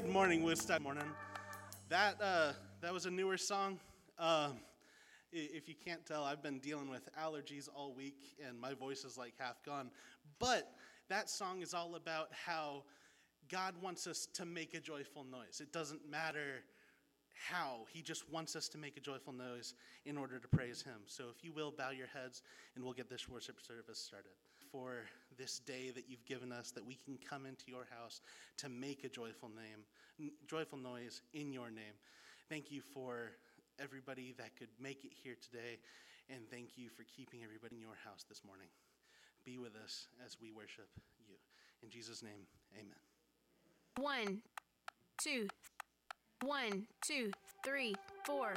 Good morning, Woodstock. Morning. That uh, that was a newer song. Uh, if you can't tell, I've been dealing with allergies all week, and my voice is like half gone. But that song is all about how God wants us to make a joyful noise. It doesn't matter how, He just wants us to make a joyful noise in order to praise Him. So if you will, bow your heads, and we'll get this worship service started for this day that you've given us, that we can come into your house to make a joyful name, joyful noise in your name. Thank you for everybody that could make it here today, and thank you for keeping everybody in your house this morning. Be with us as we worship you. In Jesus' name, amen. One, two, one, two, three, four.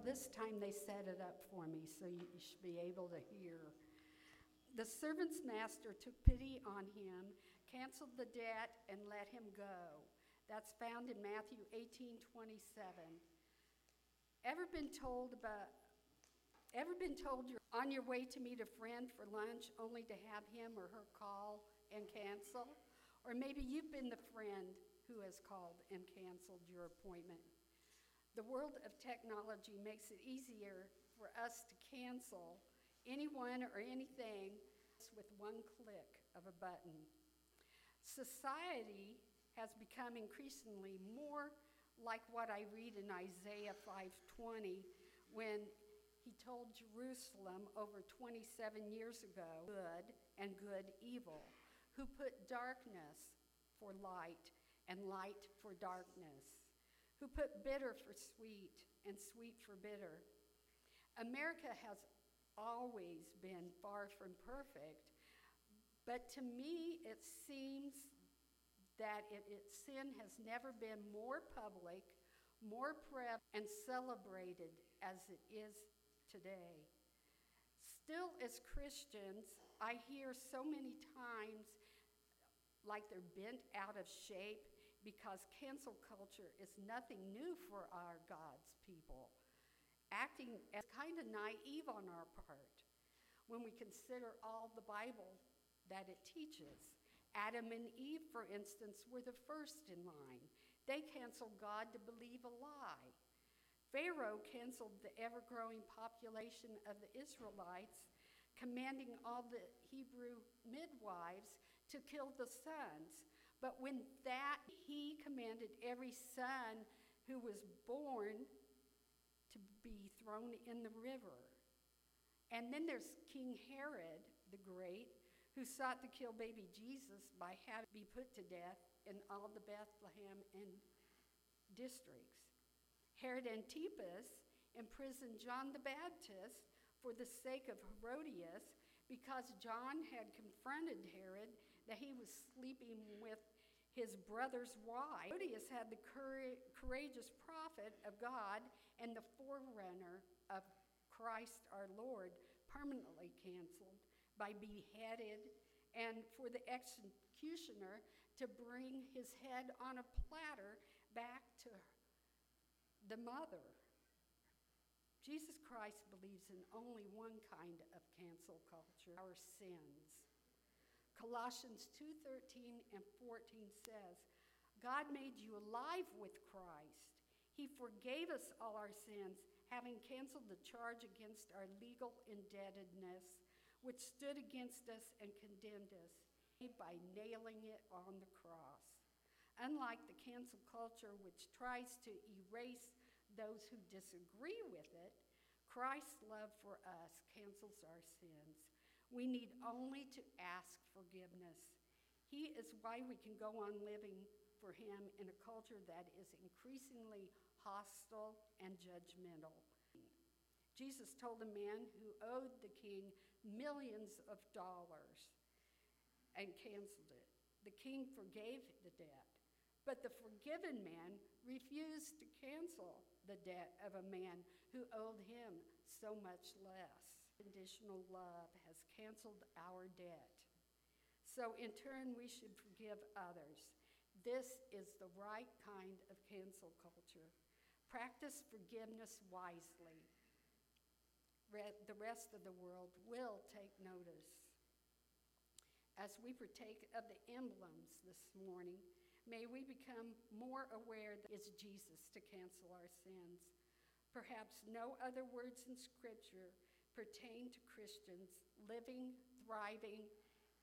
Well, this time they set it up for me, so you you should be able to hear. The servant's master took pity on him, canceled the debt, and let him go. That's found in Matthew 18 27. Ever been told about, ever been told you're on your way to meet a friend for lunch only to have him or her call and cancel? Or maybe you've been the friend who has called and canceled your appointment. The world of technology makes it easier for us to cancel anyone or anything with one click of a button. Society has become increasingly more like what I read in Isaiah 5:20 when he told Jerusalem over 27 years ago, good and good evil, who put darkness for light and light for darkness, who put bitter for sweet and sweet for bitter. America has always been far from perfect, but to me it seems that it, it, sin has never been more public, more prevalent, and celebrated as it is today. Still, as Christians, I hear so many times like they're bent out of shape because cancel culture is nothing new for our God's people, acting as kind of naive on our part when we consider all the Bible that it teaches. Adam and Eve, for instance, were the first in line. They canceled God to believe a lie. Pharaoh canceled the ever growing population of the Israelites, commanding all the Hebrew midwives to kill the sons. But when that, he commanded every son who was born to be thrown in the river. And then there's King Herod the Great, who sought to kill baby Jesus by having be put to death in all the Bethlehem and districts. Herod Antipas imprisoned John the Baptist for the sake of Herodias because John had confronted Herod that he was sleeping with his brother's wife. Herodias had the courageous prophet of God and the forerunner of Christ our Lord permanently canceled by beheaded, and for the executioner to bring his head on a platter back to the mother. Jesus Christ believes in only one kind of cancel culture, our sins. Colossians 2:13 and 14 says, God made you alive with Christ. He forgave us all our sins, having canceled the charge against our legal indebtedness which stood against us and condemned us by nailing it on the cross. Unlike the cancel culture, which tries to erase those who disagree with it, Christ's love for us cancels our sins. We need only to ask forgiveness. He is why we can go on living for Him in a culture that is increasingly hostile and judgmental. Jesus told a man who owed the king millions of dollars and canceled it. The king forgave the debt, but the forgiven man refused to cancel the debt of a man who owed him so much less. Conditional love has canceled our debt. So, in turn, we should forgive others. This is the right kind of cancel culture. Practice forgiveness wisely the rest of the world will take notice. As we partake of the emblems this morning, may we become more aware that it's Jesus to cancel our sins. Perhaps no other words in Scripture pertain to Christians living, thriving,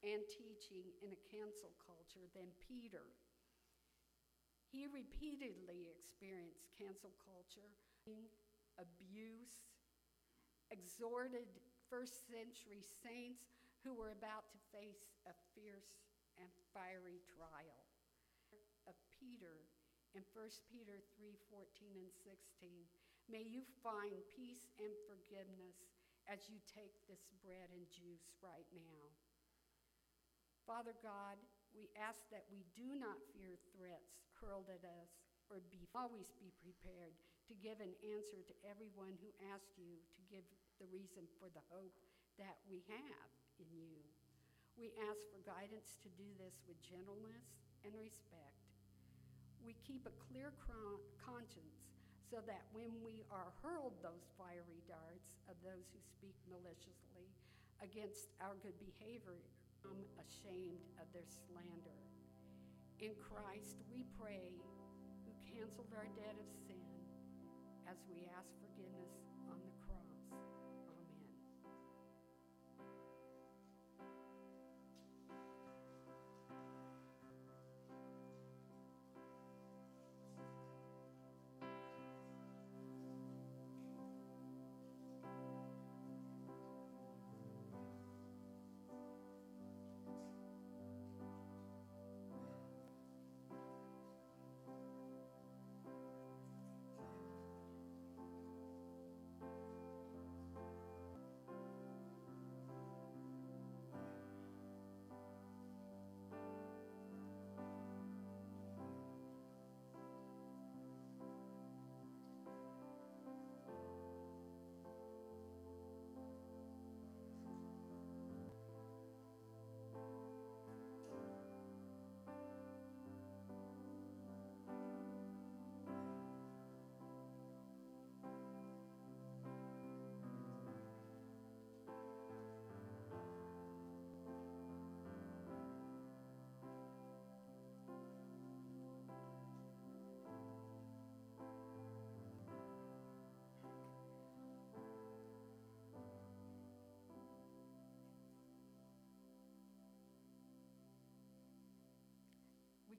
and teaching in a cancel culture than Peter. He repeatedly experienced cancel culture, abuse, exhorted first century saints who were about to face a fierce and fiery trial. Of Peter in 1 Peter 3:14 and 16. May you find peace and forgiveness as you take this bread and juice right now. Father God, we ask that we do not fear threats hurled at us or be always be prepared to give an answer to everyone who asks you to give the reason for the hope that we have in you. We ask for guidance to do this with gentleness and respect. We keep a clear conscience so that when we are hurled those fiery darts of those who speak maliciously against our good behavior, I'm ashamed of their slander. In Christ we pray, who canceled our debt of sin as we ask forgiveness on the cross.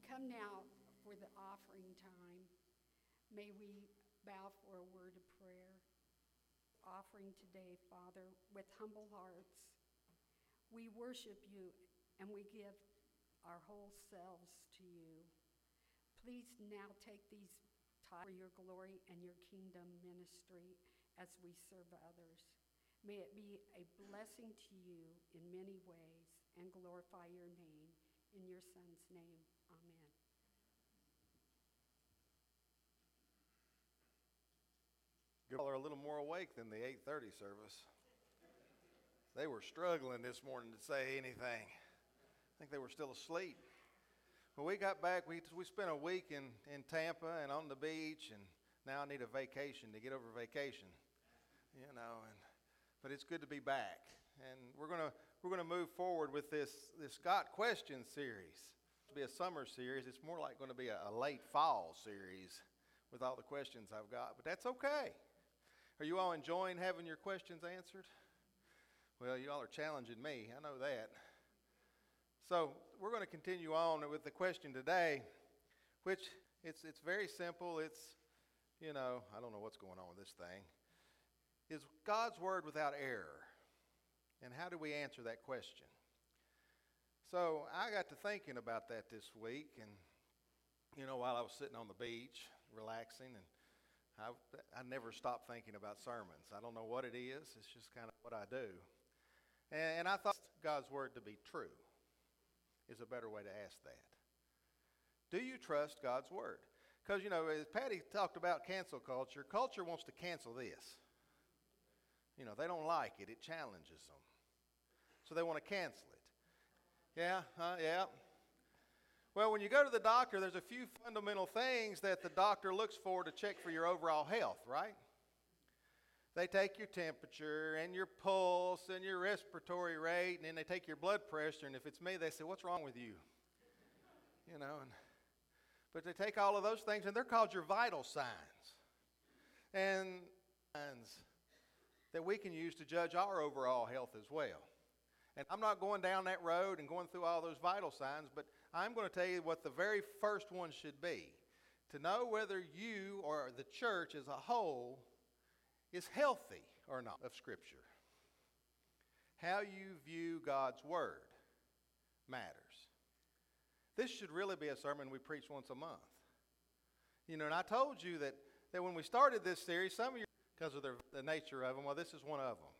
Come now for the offering time. May we bow for a word of prayer. Offering today, Father, with humble hearts. We worship you and we give our whole selves to you. Please now take these tithes for your glory and your kingdom ministry as we serve others. May it be a blessing to you in many ways and glorify your name. In your Son's name, amen. Y'all are a little more awake than the 8:30 service. They were struggling this morning to say anything. I think they were still asleep. When we got back, we, we spent a week in, in Tampa and on the beach, and now I need a vacation to get over vacation, you know. And but it's good to be back, and we're gonna we're gonna move forward with this this Got Questions series. It'll be a summer series. It's more like going to be a, a late fall series with all the questions I've got, but that's okay. Are you all enjoying having your questions answered? Well, you all are challenging me. I know that. So we're going to continue on with the question today, which it's it's very simple. It's you know I don't know what's going on with this thing. Is God's word without error? And how do we answer that question? So I got to thinking about that this week, and you know while I was sitting on the beach relaxing and I, I never stop thinking about sermons. I don't know what it is, it's just kind of what I do. And, and I thought God's word to be true is a better way to ask that. Do you trust God's word? Because, you know, as Patty talked about cancel culture, culture wants to cancel this. You know, they don't like it, it challenges them. So they want to cancel it. Yeah, uh, yeah. Well, when you go to the doctor, there's a few fundamental things that the doctor looks for to check for your overall health, right? They take your temperature and your pulse and your respiratory rate, and then they take your blood pressure. And if it's me, they say, What's wrong with you? You know, and, but they take all of those things, and they're called your vital signs. And signs that we can use to judge our overall health as well. And I'm not going down that road and going through all those vital signs, but I'm going to tell you what the very first one should be to know whether you or the church as a whole is healthy or not of Scripture. How you view God's Word matters. This should really be a sermon we preach once a month. You know, and I told you that, that when we started this series, some of you, because of the, the nature of them, well, this is one of them,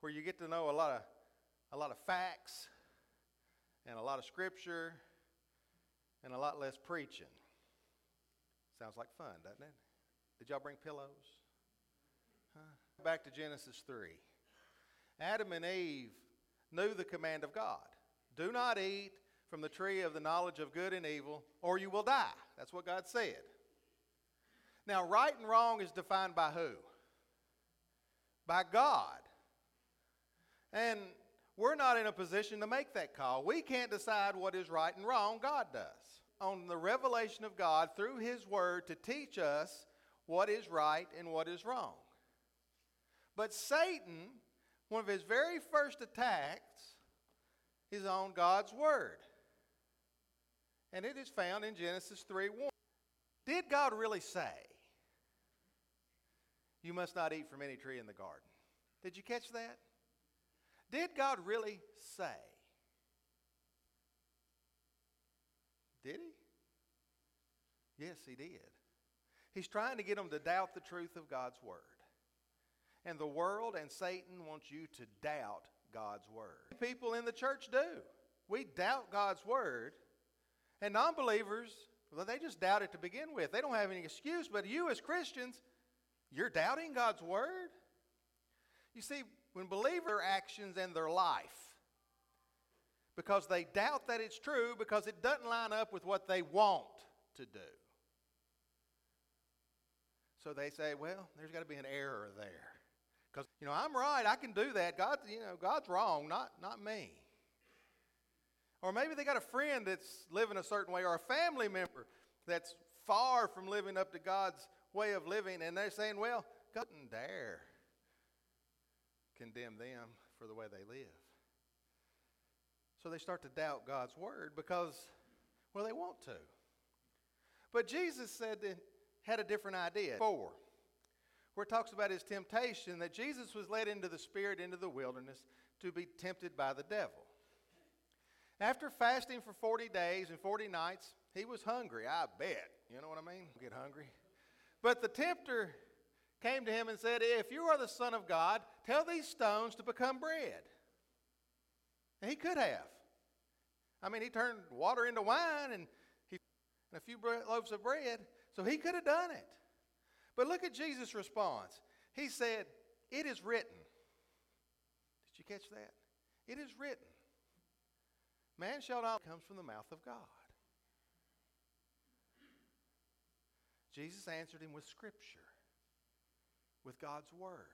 where you get to know a lot of, a lot of facts and a lot of scripture and a lot less preaching. Sounds like fun, doesn't it? Did y'all bring pillows? Huh? Back to Genesis 3. Adam and Eve knew the command of God do not eat from the tree of the knowledge of good and evil, or you will die. That's what God said. Now, right and wrong is defined by who? By God. And we're not in a position to make that call. We can't decide what is right and wrong. God does. On the revelation of God through His Word to teach us what is right and what is wrong. But Satan, one of his very first attacks, is on God's Word. And it is found in Genesis 3 1. Did God really say, You must not eat from any tree in the garden? Did you catch that? Did God really say? Did he? Yes, he did. He's trying to get them to doubt the truth of God's Word. And the world and Satan wants you to doubt God's Word. People in the church do. We doubt God's Word. And non believers, well, they just doubt it to begin with. They don't have any excuse. But you, as Christians, you're doubting God's Word? You see, when believers their actions and their life, because they doubt that it's true, because it doesn't line up with what they want to do. So they say, well, there's got to be an error there. Because, you know, I'm right, I can do that. God, you know, God's wrong, not, not me. Or maybe they got a friend that's living a certain way, or a family member that's far from living up to God's way of living, and they're saying, well, God didn't dare condemn them for the way they live. So they start to doubt God's word because, well, they want to. But Jesus said that had a different idea. Four, where it talks about his temptation, that Jesus was led into the Spirit into the wilderness to be tempted by the devil. After fasting for 40 days and 40 nights, he was hungry, I bet. You know what I mean? Get hungry. But the tempter came to him and said, If you are the Son of God, tell these stones to become bread. And he could have. I mean, he turned water into wine and, he, and a few loaves of bread, so he could have done it. But look at Jesus' response. He said, It is written. Did you catch that? It is written. Man shall not comes from the mouth of God. Jesus answered him with Scripture with God's Word.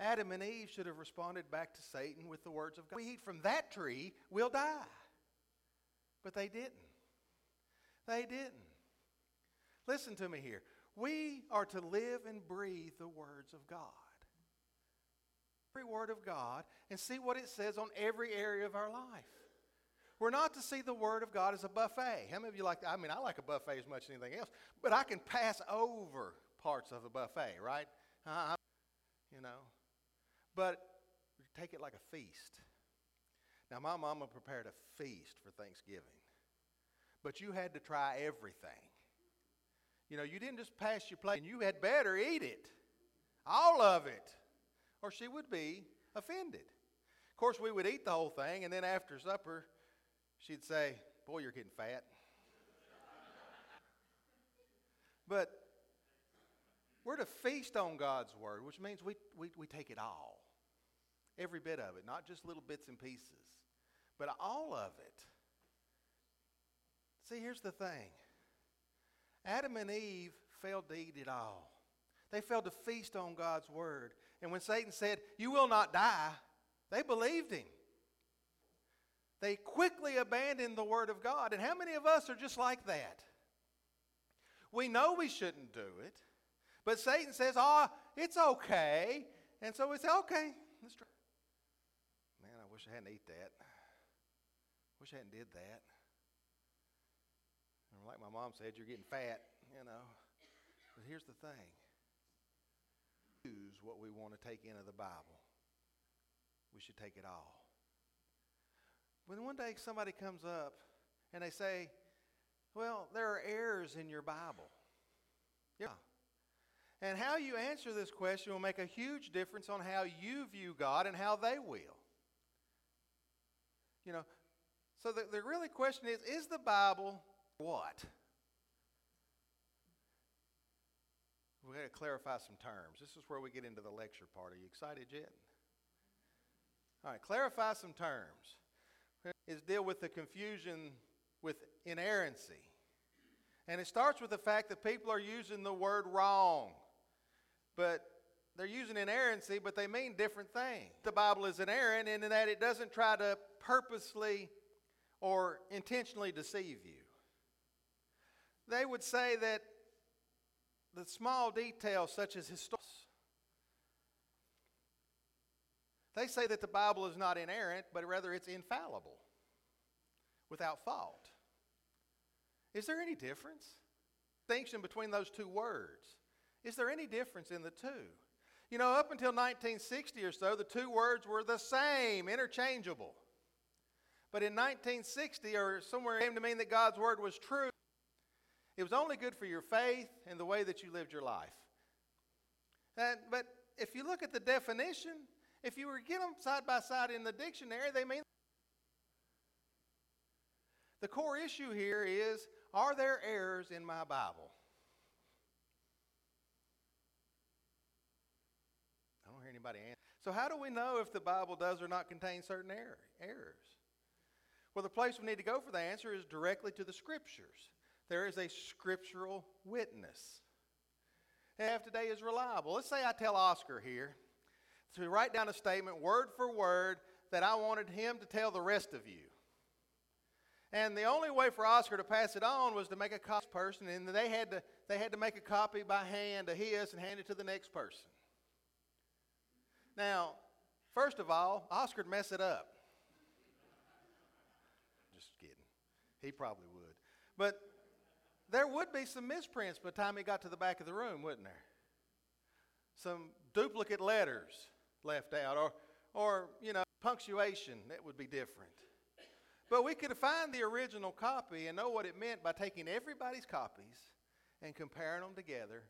Adam and Eve should have responded back to Satan with the words of God. We eat from that tree, we'll die. But they didn't. They didn't. Listen to me here. We are to live and breathe the words of God. Every word of God and see what it says on every area of our life. We're not to see the Word of God as a buffet. How many of you like that? I mean, I like a buffet as much as anything else, but I can pass over parts of a buffet, right? Uh, you know. But take it like a feast. Now, my mama prepared a feast for Thanksgiving, but you had to try everything. You know, you didn't just pass your plate, and you had better eat it, all of it, or she would be offended. Of course, we would eat the whole thing, and then after supper, she'd say, Boy, you're getting fat. but we're to feast on God's word, which means we, we, we take it all. Every bit of it, not just little bits and pieces, but all of it. See, here's the thing Adam and Eve failed to eat it all. They failed to feast on God's word. And when Satan said, You will not die, they believed him. They quickly abandoned the word of God. And how many of us are just like that? We know we shouldn't do it. But Satan says, oh, it's okay. And so we say, okay, let's try. Man, I wish I hadn't ate that. Wish I hadn't did that. And like my mom said, you're getting fat, you know. But here's the thing. Choose what we want to take into the Bible. We should take it all. When one day somebody comes up and they say, well, there are errors in your Bible. Yeah. And how you answer this question will make a huge difference on how you view God and how they will. You know, so the, the really question is is the Bible what? we got to clarify some terms. This is where we get into the lecture part. Are you excited yet? All right, clarify some terms. Is deal with the confusion with inerrancy. And it starts with the fact that people are using the word wrong. But they're using inerrancy, but they mean different things. The Bible is inerrant in that it doesn't try to purposely or intentionally deceive you. They would say that the small details, such as historical, they say that the Bible is not inerrant, but rather it's infallible, without fault. Is there any difference? Distinction between those two words. Is there any difference in the two? You know, up until 1960 or so, the two words were the same, interchangeable. But in 1960 or somewhere, it came to mean that God's word was true. It was only good for your faith and the way that you lived your life. And, but if you look at the definition, if you were to get them side by side in the dictionary, they mean. The core issue here is are there errors in my Bible? I don't hear anybody answer. So, how do we know if the Bible does or not contain certain error, errors? Well, the place we need to go for the answer is directly to the Scriptures. There is a scriptural witness. And today is reliable. Let's say I tell Oscar here to write down a statement word for word that I wanted him to tell the rest of you. And the only way for Oscar to pass it on was to make a copy person, and they had to, they had to make a copy by hand of his and hand it to the next person. Now, first of all, Oscar'd mess it up. Just kidding. He probably would. But there would be some misprints by the time he got to the back of the room, wouldn't there? Some duplicate letters left out, or, or you know, punctuation that would be different. But we could find the original copy and know what it meant by taking everybody's copies and comparing them together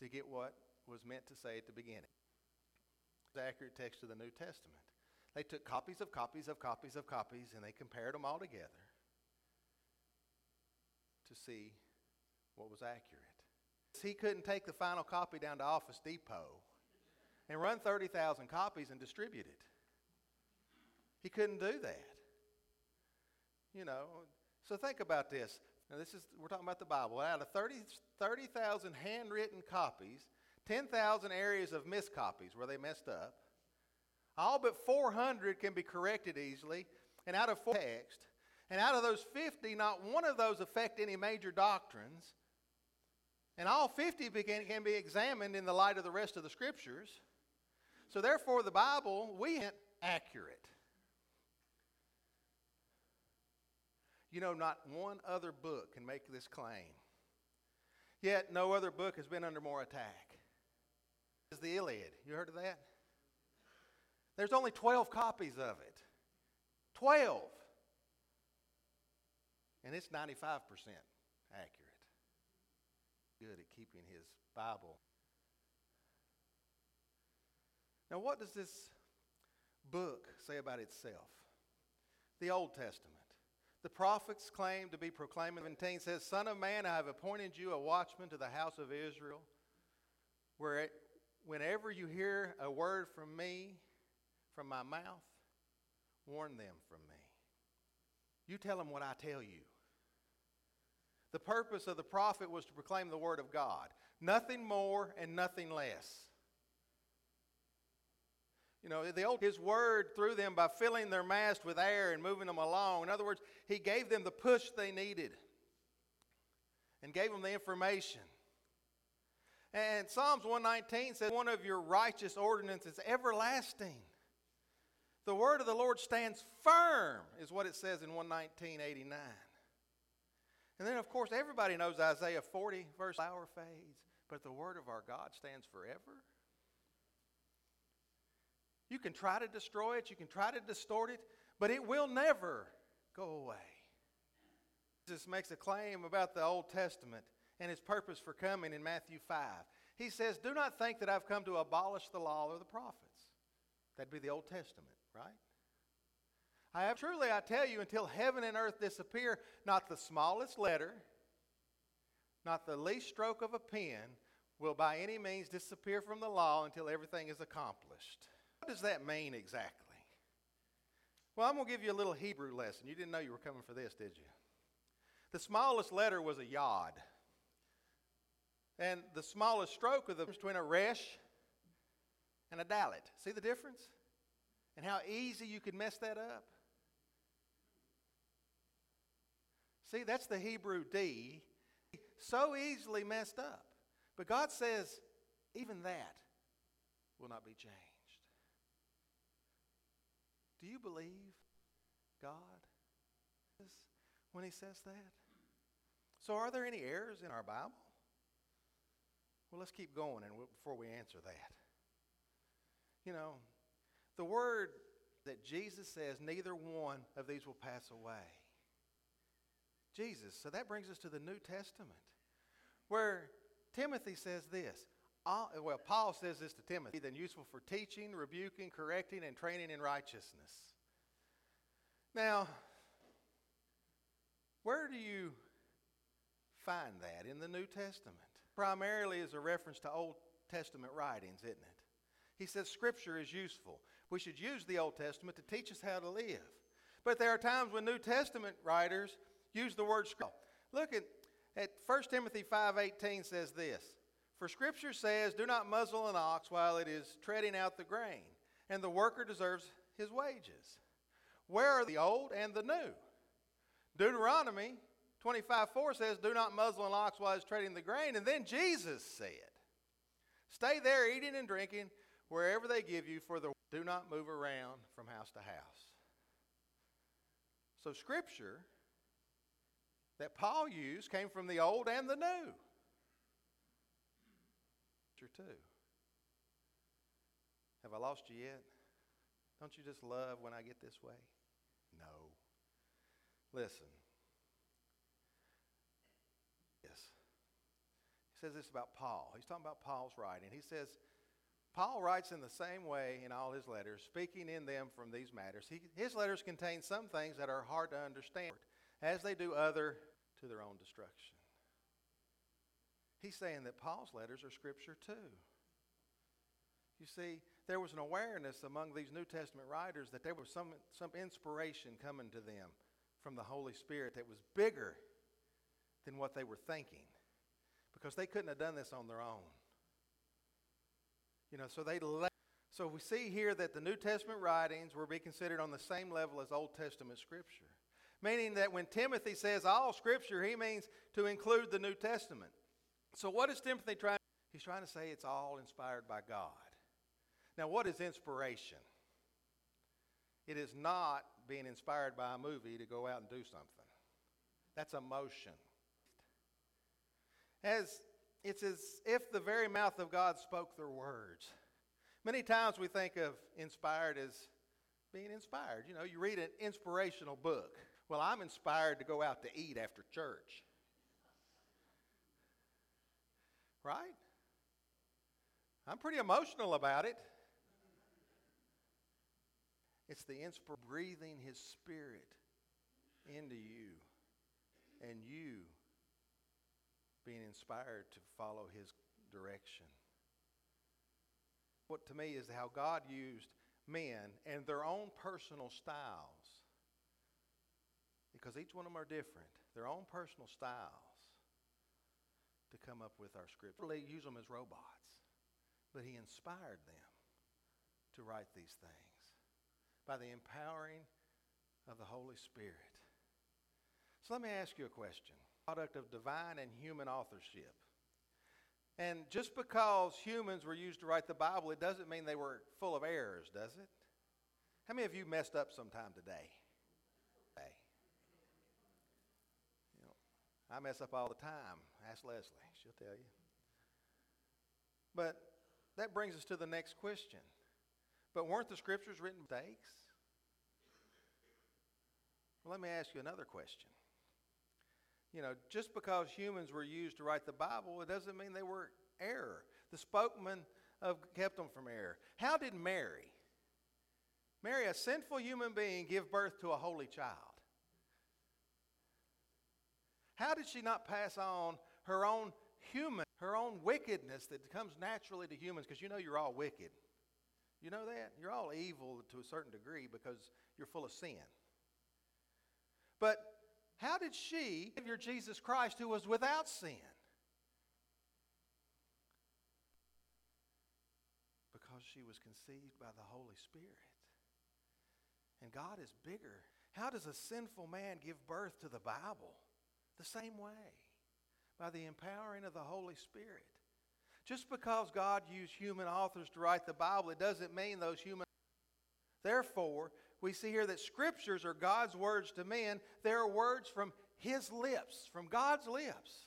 to get what was meant to say at the beginning. Accurate text of the New Testament. They took copies of copies of copies of copies and they compared them all together to see what was accurate. He couldn't take the final copy down to Office Depot and run 30,000 copies and distribute it. He couldn't do that. You know, so think about this. Now, this is, we're talking about the Bible. Out of 30,000 30, handwritten copies, 10,000 areas of miscopies where they messed up. All but 400 can be corrected easily, and out of four text, and out of those 50, not one of those affect any major doctrines. And all 50 can be examined in the light of the rest of the scriptures. So therefore, the Bible, we accurate. You know, not one other book can make this claim. Yet, no other book has been under more attack. Is the Iliad. You heard of that? There's only 12 copies of it. 12. And it's 95% accurate. Good at keeping his Bible. Now, what does this book say about itself? The Old Testament. The prophets claim to be proclaiming. 17 says, Son of man, I have appointed you a watchman to the house of Israel. Where whenever you hear a word from me, from my mouth, warn them from me. You tell them what I tell you. The purpose of the prophet was to proclaim the word of God, nothing more and nothing less. You know, the old, his word through them by filling their mast with air and moving them along. In other words, he gave them the push they needed and gave them the information. And Psalms 119 says, One of your righteous ordinances everlasting. The word of the Lord stands firm, is what it says in 119.89. And then, of course, everybody knows Isaiah 40, verse flower fades, but the word of our God stands forever. You can try to destroy it, you can try to distort it, but it will never go away. Jesus makes a claim about the Old Testament and his purpose for coming in Matthew 5. He says, Do not think that I've come to abolish the law or the prophets. That'd be the Old Testament, right? I have truly, I tell you, until heaven and earth disappear, not the smallest letter, not the least stroke of a pen will by any means disappear from the law until everything is accomplished. What does that mean exactly? Well, I'm going to give you a little Hebrew lesson. You didn't know you were coming for this, did you? The smallest letter was a yod. And the smallest stroke of the between a resh and a dalet. See the difference? And how easy you could mess that up? See, that's the Hebrew D. So easily messed up. But God says, even that will not be changed. Do you believe God when He says that? So, are there any errors in our Bible? Well, let's keep going and before we answer that. You know, the word that Jesus says, neither one of these will pass away. Jesus. So that brings us to the New Testament, where Timothy says this. Well, Paul says this to Timothy, then useful for teaching, rebuking, correcting, and training in righteousness. Now, where do you find that in the New Testament? Primarily as a reference to Old Testament writings, isn't it? He says Scripture is useful. We should use the Old Testament to teach us how to live. But there are times when New Testament writers use the word Scripture. Look at, at 1 Timothy 5.18 says this. For Scripture says, Do not muzzle an ox while it is treading out the grain, and the worker deserves his wages. Where are the old and the new? Deuteronomy 25 4 says, Do not muzzle an ox while treading the grain. And then Jesus said, Stay there eating and drinking wherever they give you, for the do not move around from house to house. So, Scripture that Paul used came from the old and the new. Scripture, too. Have I lost you yet? Don't you just love when I get this way? No. Listen. He says this about Paul. He's talking about Paul's writing. He says, Paul writes in the same way in all his letters, speaking in them from these matters. He, his letters contain some things that are hard to understand, as they do other to their own destruction. He's saying that Paul's letters are scripture too. You see, there was an awareness among these New Testament writers that there was some, some inspiration coming to them from the Holy Spirit that was bigger than what they were thinking because they couldn't have done this on their own. You know, so they left. So we see here that the New Testament writings were be considered on the same level as Old Testament Scripture. Meaning that when Timothy says all Scripture, he means to include the New Testament. So what is Timothy trying? He's trying to say it's all inspired by God. Now, what is inspiration? It is not being inspired by a movie to go out and do something. That's emotion as it's as if the very mouth of God spoke their words. Many times we think of inspired as being inspired. You know, you read an inspirational book. Well, I'm inspired to go out to eat after church. Right? I'm pretty emotional about it. It's the inspiration breathing his spirit into you and you being inspired to follow his direction. What to me is how God used men and their own personal styles, because each one of them are different, their own personal styles to come up with our scripture. Really use them as robots, but he inspired them to write these things by the empowering of the Holy Spirit. So let me ask you a question product of divine and human authorship. And just because humans were used to write the Bible, it doesn't mean they were full of errors, does it? How many of you messed up sometime today? Hey. You know, I mess up all the time. Ask Leslie, she'll tell you. But that brings us to the next question. But weren't the scriptures written mistakes? Well, let me ask you another question you know, just because humans were used to write the Bible, it doesn't mean they were error. The spokesman of kept them from error. How did Mary, Mary, a sinful human being, give birth to a holy child? How did she not pass on her own human, her own wickedness that comes naturally to humans, because you know you're all wicked. You know that? You're all evil to a certain degree because you're full of sin. But how did she, Savior Jesus Christ, who was without sin? Because she was conceived by the Holy Spirit. And God is bigger. How does a sinful man give birth to the Bible? The same way, by the empowering of the Holy Spirit. Just because God used human authors to write the Bible, it doesn't mean those human. Therefore, we see here that scriptures are God's words to men. They are words from His lips, from God's lips.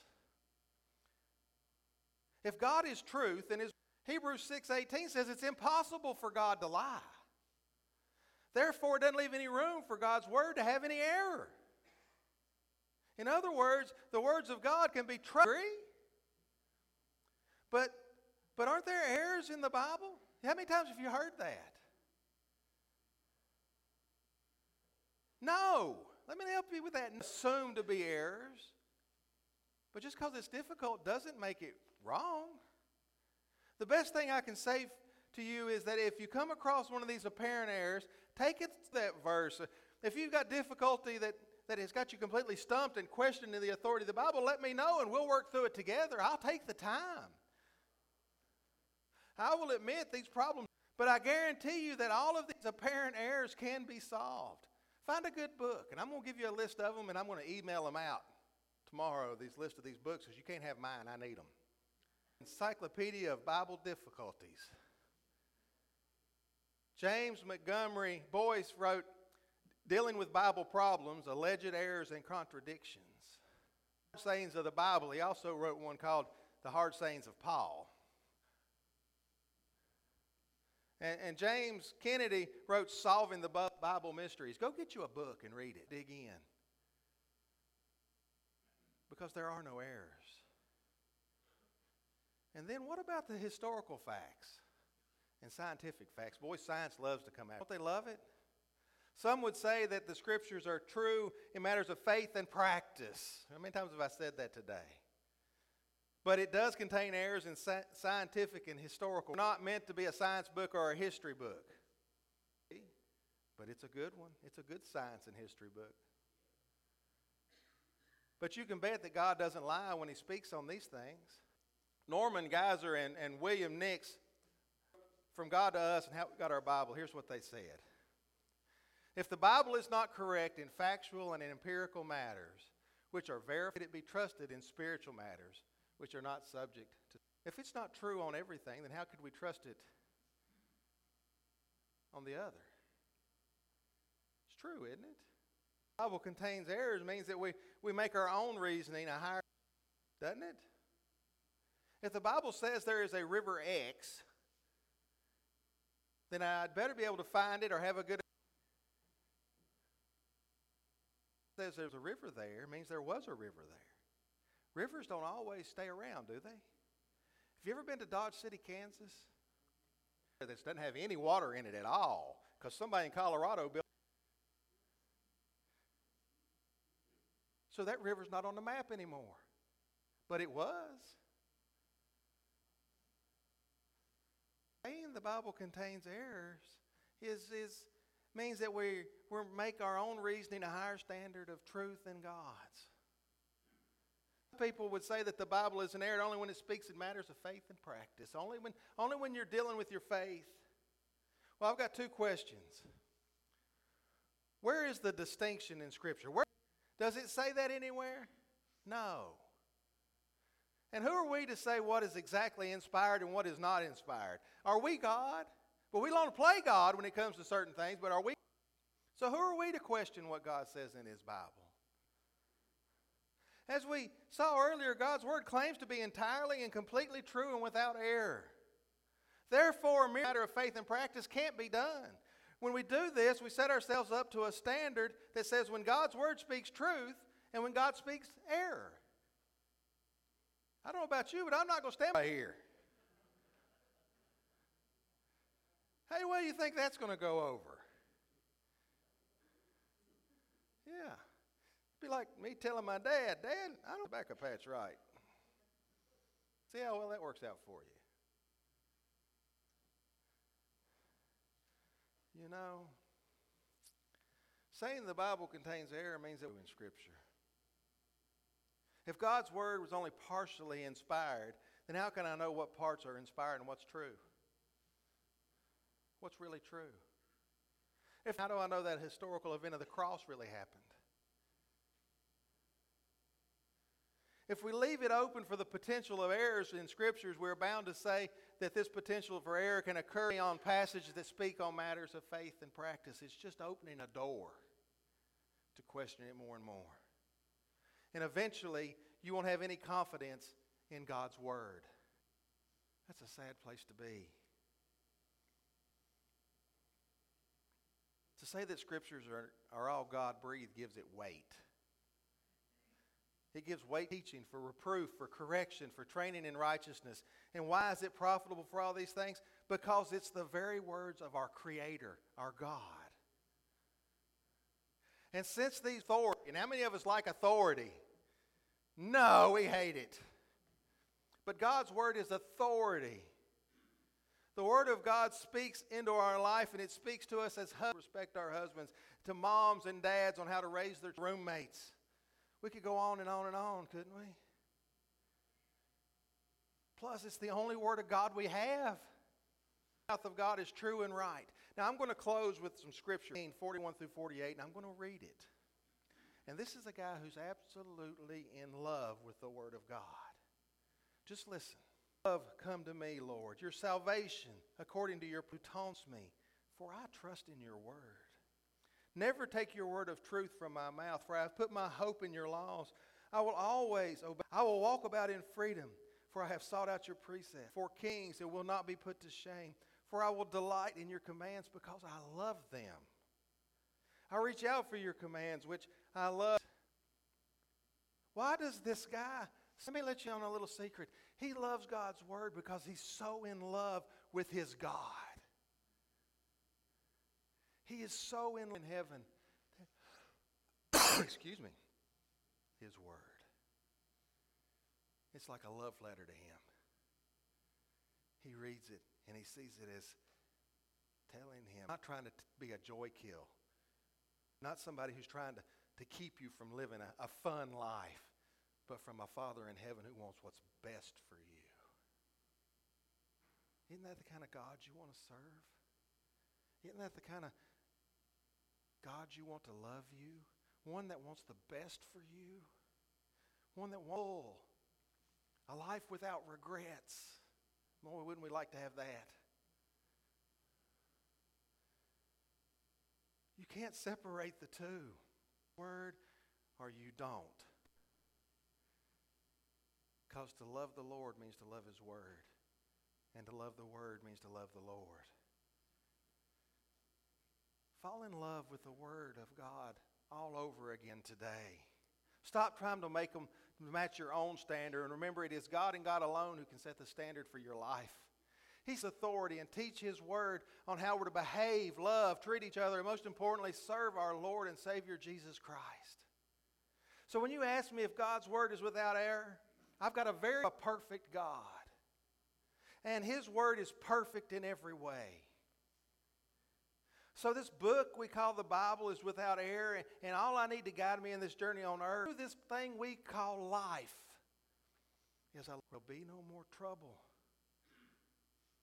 If God is truth, then his, Hebrews 6:18 says it's impossible for God to lie. Therefore, it doesn't leave any room for God's word to have any error. In other words, the words of God can be true. But, but aren't there errors in the Bible? How many times have you heard that? No. Let me help you with that. Assume to be errors. But just because it's difficult doesn't make it wrong. The best thing I can say to you is that if you come across one of these apparent errors, take it to that verse. If you've got difficulty that, that has got you completely stumped and questioning the authority of the Bible, let me know and we'll work through it together. I'll take the time. I will admit these problems, but I guarantee you that all of these apparent errors can be solved. Find a good book, and I'm going to give you a list of them, and I'm going to email them out tomorrow, these list of these books, because you can't have mine. I need them. Encyclopedia of Bible Difficulties. James Montgomery Boice wrote Dealing with Bible Problems, Alleged Errors and Contradictions. Sayings of the Bible. He also wrote one called The Hard Sayings of Paul. And, and, James Kennedy wrote Solving the Bible Mysteries. Go get you a book and read it, dig in. Because there are no errors. And then what about the historical facts and scientific facts? Boy, science loves to come out. Don't they love it? Some would say that the scriptures are true in matters of faith and practice. How many times have I said that today? But it does contain errors in scientific and historical. Not meant to be a science book or a history book. But it's a good one. It's a good science and history book. But you can bet that God doesn't lie when He speaks on these things. Norman Geisler and, and William Nix, from God to us and how we got our Bible, here's what they said. If the Bible is not correct in factual and in empirical matters, which are verified, it be trusted in spiritual matters which are not subject to. If it's not true on everything, then how could we trust it on the other? It's true, isn't it? The Bible contains errors means that we, we make our own reasoning a higher, doesn't it? If the Bible says there is a river X, then I'd better be able to find it or have a good. Says there's a river there means there was a river there. Rivers don't always stay around, do they? Have you ever been to Dodge City, Kansas? This doesn't have any water in it at all because somebody in Colorado built. So that river's not on the map anymore. But it was. Saying the Bible contains errors is, is means that we, we make our own reasoning a higher standard of truth than God's people would say that the Bible is inerrant only when it speaks in matters of faith and practice, only when, only when you're dealing with your faith. Well, I've got two questions. Where is the distinction in Scripture? Where, does it say that anywhere? No. And who are we to say what is exactly inspired and what is not inspired? Are we God? Well, we to play God when it comes to certain things, but are we? So who are we to question what God says in His Bible? As we saw earlier, God's Word claims to be entirely and completely true and without error. Therefore, a matter of faith and practice can't be done. When we do this, we set ourselves up to a standard that says when God's Word speaks truth and when God speaks error. I don't know about you, but I'm not going to stand by here. Hey, what do you think that's going to go over? Yeah. Be like me telling my dad, Dad, I don't back a patch right. See how well that works out for you. You know, saying the Bible contains error means that in Scripture. If God's Word was only partially inspired, then how can I know what parts are inspired and what's true? What's really true? If how do I know that historical event of the cross really happened? If we leave it open for the potential of errors in scriptures, we're bound to say that this potential for error can occur on passages that speak on matters of faith and practice. It's just opening a door to question it more and more. And eventually, you won't have any confidence in God's Word. That's a sad place to be. To say that scriptures are, are all God breathed gives it weight. It gives weight teaching for reproof, for correction, for training in righteousness. And why is it profitable for all these things? Because it's the very words of our Creator, our God. And since these authority, and how many of us like authority? No, we hate it. But God's Word is authority. The Word of God speaks into our life and it speaks to us as husbands, respect our husbands, to moms and dads on how to raise their roommates. We could go on and on and on, couldn't we? Plus, it's the only Word of God we have. The mouth of God is true and right. Now, I'm going to close with some scripture, 41 through 48, and I'm going to read it. And this is a guy who's absolutely in love with the Word of God. Just listen. Love, come to me, Lord. Your salvation, according to your taunts me, for I trust in your word. Never take your word of truth from my mouth, for I have put my hope in your laws. I will always obey. I will walk about in freedom, for I have sought out your precepts. For kings, it will not be put to shame, for I will delight in your commands because I love them. I reach out for your commands, which I love. Why does this guy let me let you on a little secret. He loves God's word because he's so in love with his God. He is so in, heaven. Excuse me. His word. It's like a love letter to him. He reads it and he sees it as telling him, not trying to t- be a joy kill, not somebody who's trying to, to keep you from living a, a fun life but from a Father in heaven who wants what's best for you. Isn't that the kind of God you want to serve? Isn't that the kind of God you want to love you? One that wants the best for you? One that wants a life without regrets. Boy, wouldn't we like to have that? You can't separate the two. Word or you don't. Because to love the Lord means to love His Word. And to love the Word means to love the Lord. Fall in love with the Word of God all over again today. Stop trying to make them match your own standard. And remember, it is God and God alone who can set the standard for your life. He's authority and teach His Word on how we're to behave, love, treat each other, and most importantly, serve our Lord and Savior Jesus Christ. So when you ask me if God's Word is without error, I've got a very a perfect God. And His Word is perfect in every way. So, this book we call the Bible is without error, and all I need to guide me in this journey on earth, through this thing we call life, is there'll be no more trouble.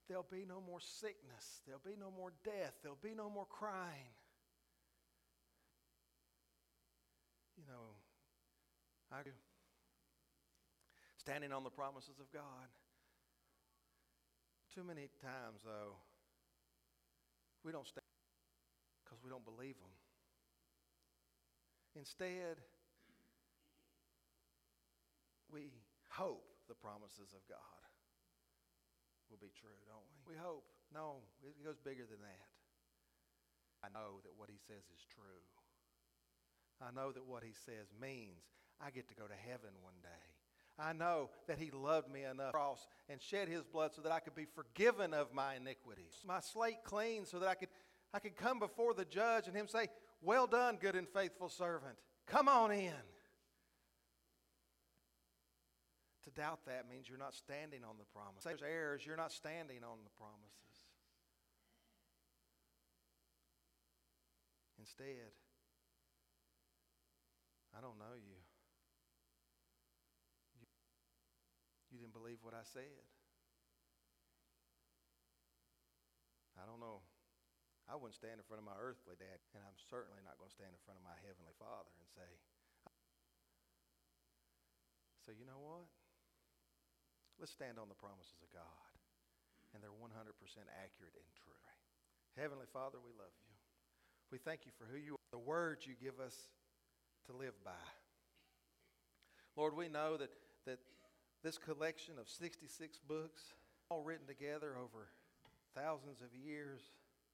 There'll be no more sickness. There'll be no more death. There'll be no more crying. You know, I standing on the promises of God. Too many times, though, we don't stand because we don't believe them. Instead, we hope the promises of God will be true, don't we? We hope. No, it goes bigger than that. I know that what he says is true. I know that what he says means I get to go to heaven one day. I know that he loved me enough cross and shed his blood so that I could be forgiven of my iniquities. My slate clean so that I could, I could come before the judge and him say, Well done, good and faithful servant. Come on in. To doubt that means you're not standing on the promise. There's errors, you're not standing on the promises. Instead, I don't know you. you. Didn't believe what I said. I don't know. I wouldn't stand in front of my earthly dad, and I'm certainly not going to stand in front of my heavenly father and say, So, you know what? Let's stand on the promises of God, and they're 100% accurate and true. Heavenly Father, we love you. We thank you for who you are, the words you give us to live by. Lord, we know that, that this collection of 66 books, all written together over thousands of years,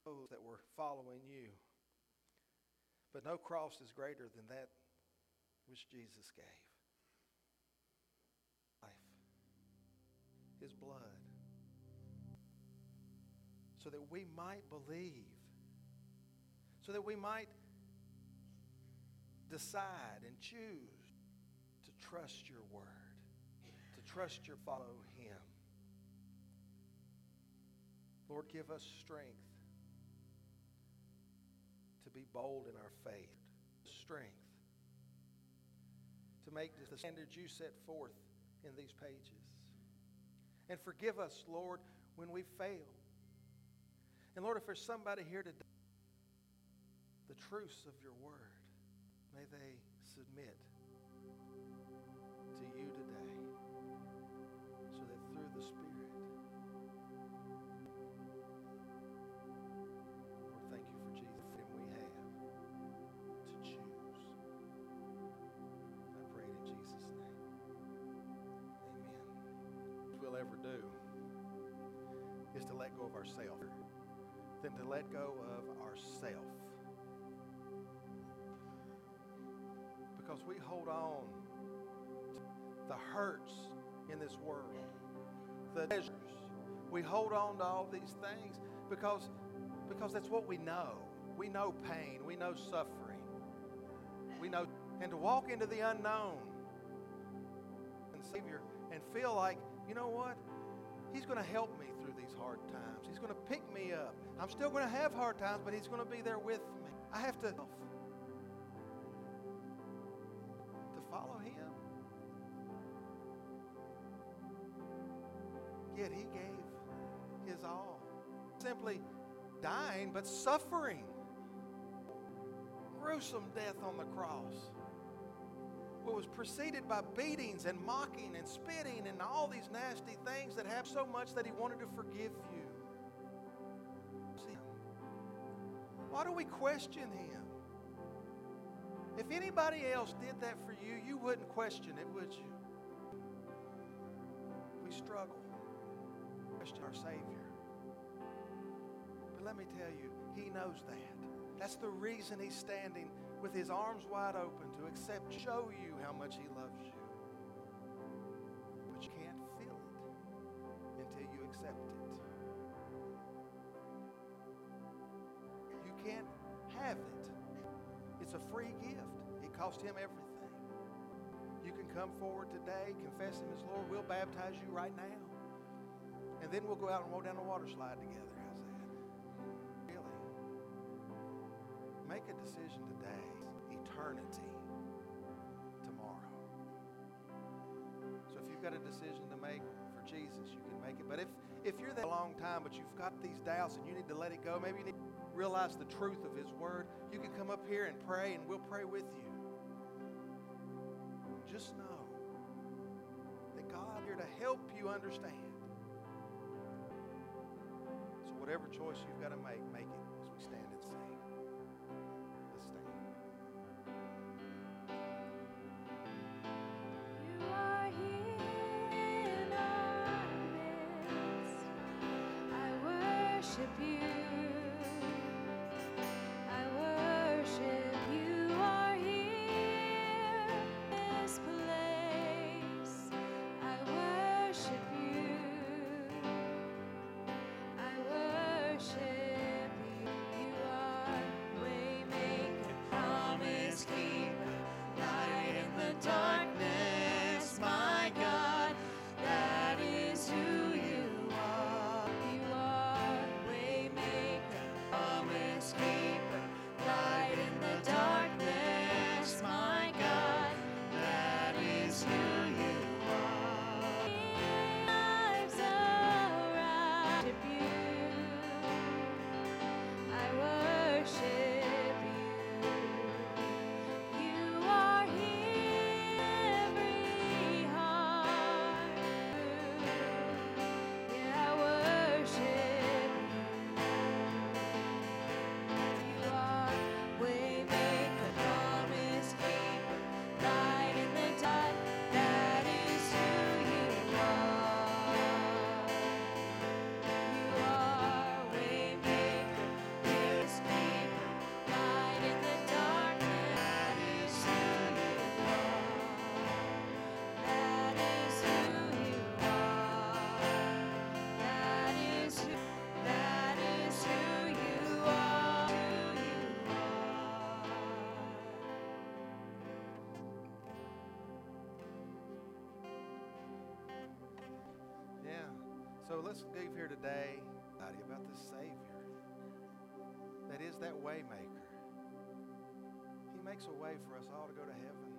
those that were following you. But no cross is greater than that which Jesus gave. Life, His blood, so that we might believe, so that we might decide and choose to trust your word, to trust your follow Him. Lord, give us strength be bold in our faith, strength to make the standards you set forth in these pages. And forgive us, Lord, when we fail. And Lord, if there's somebody here today, the truths of your word, may they submit to you today so that through the Spirit, ever do is to let go of ourself, than to let go of ourself. Because we hold on to the hurts in this world, the pleasures. We hold on to all these things because, because that's what we know. We know pain, we know suffering, we know, and to walk into the unknown and Savior and feel like, you know what? He's going to help me through these hard times. He's going to pick me up. I'm still going to have hard times, but He's going to be there with me. I have to to follow Him. Yet He gave His all. Simply dying, but suffering. Gruesome death on the cross. Was preceded by beatings and mocking and spitting and all these nasty things that have so much that He wanted to forgive you. See, Why do we question Him? If anybody else did that for you, you wouldn't question it, would you? We struggle. Question our Savior. But let me tell you, He knows that. That's the reason He's standing with His arms wide open to accept, show you how much He loves you. But you can't feel it until you accept it. You can't have it. It's a free gift. It cost Him everything. You can come forward today, confess Him as Lord. We'll baptize you right now. And then we'll go out and roll down the water slide together. Make a decision today. Eternity tomorrow. So if you've got a decision to make for Jesus, you can make it. But if, if you're there a long time, but you've got these doubts and you need to let it go, maybe you need to realize the truth of His Word, you can come up here and pray, and we'll pray with you. Just know that God here to help you understand. So whatever choice you've got to make, make it let's leave here today about the Savior that is that waymaker. He makes a way for us all to go to heaven.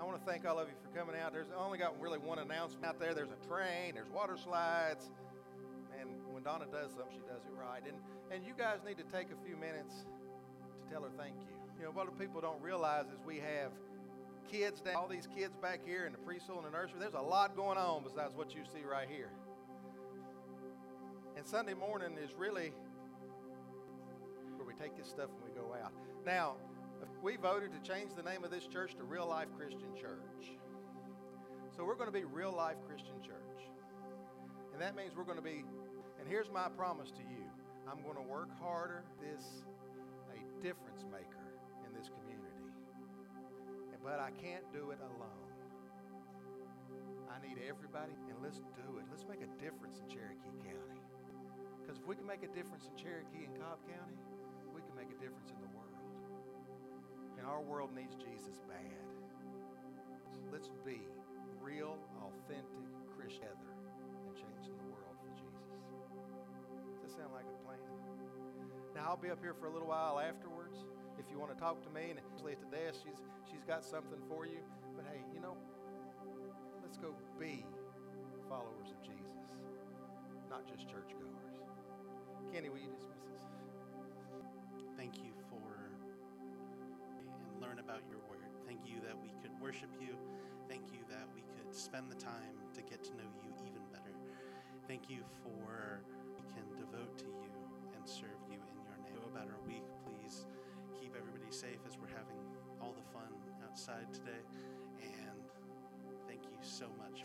I want to thank all of you for coming out. There's only got really one announcement out there. There's a train, there's water slides. And when Donna does something, she does it right. And and you guys need to take a few minutes to tell her thank you. You know, what people don't realize is we have kids down, all these kids back here in the preschool and the nursery. There's a lot going on besides what you see right here. And Sunday morning is really where we take this stuff and we go out. Now, we voted to change the name of this church to Real Life Christian Church. So we're going to be Real Life Christian Church. And that means we're going to be, and here's my promise to you I'm going to work harder, this a difference maker. But I can't do it alone. I need everybody, and let's do it. Let's make a difference in Cherokee County. Because if we can make a difference in Cherokee and Cobb County, we can make a difference in the world. And our world needs Jesus bad. Let's be real, authentic Christian together and changing the world for Jesus. Does that sound like a plan? Now I'll be up here for a little while afterwards. If you want to talk to me, and actually at the desk, she's she's got something for you. But hey, you know, let's go be followers of Jesus, not just churchgoers. Kenny, will you dismiss us? Thank you for and learn about your word. Thank you that we could worship you. Thank you that we could spend the time to get to know you even better. Thank you for we can devote to you and serve you in your name. About our week, safe as we're having all the fun outside today. And thank you so much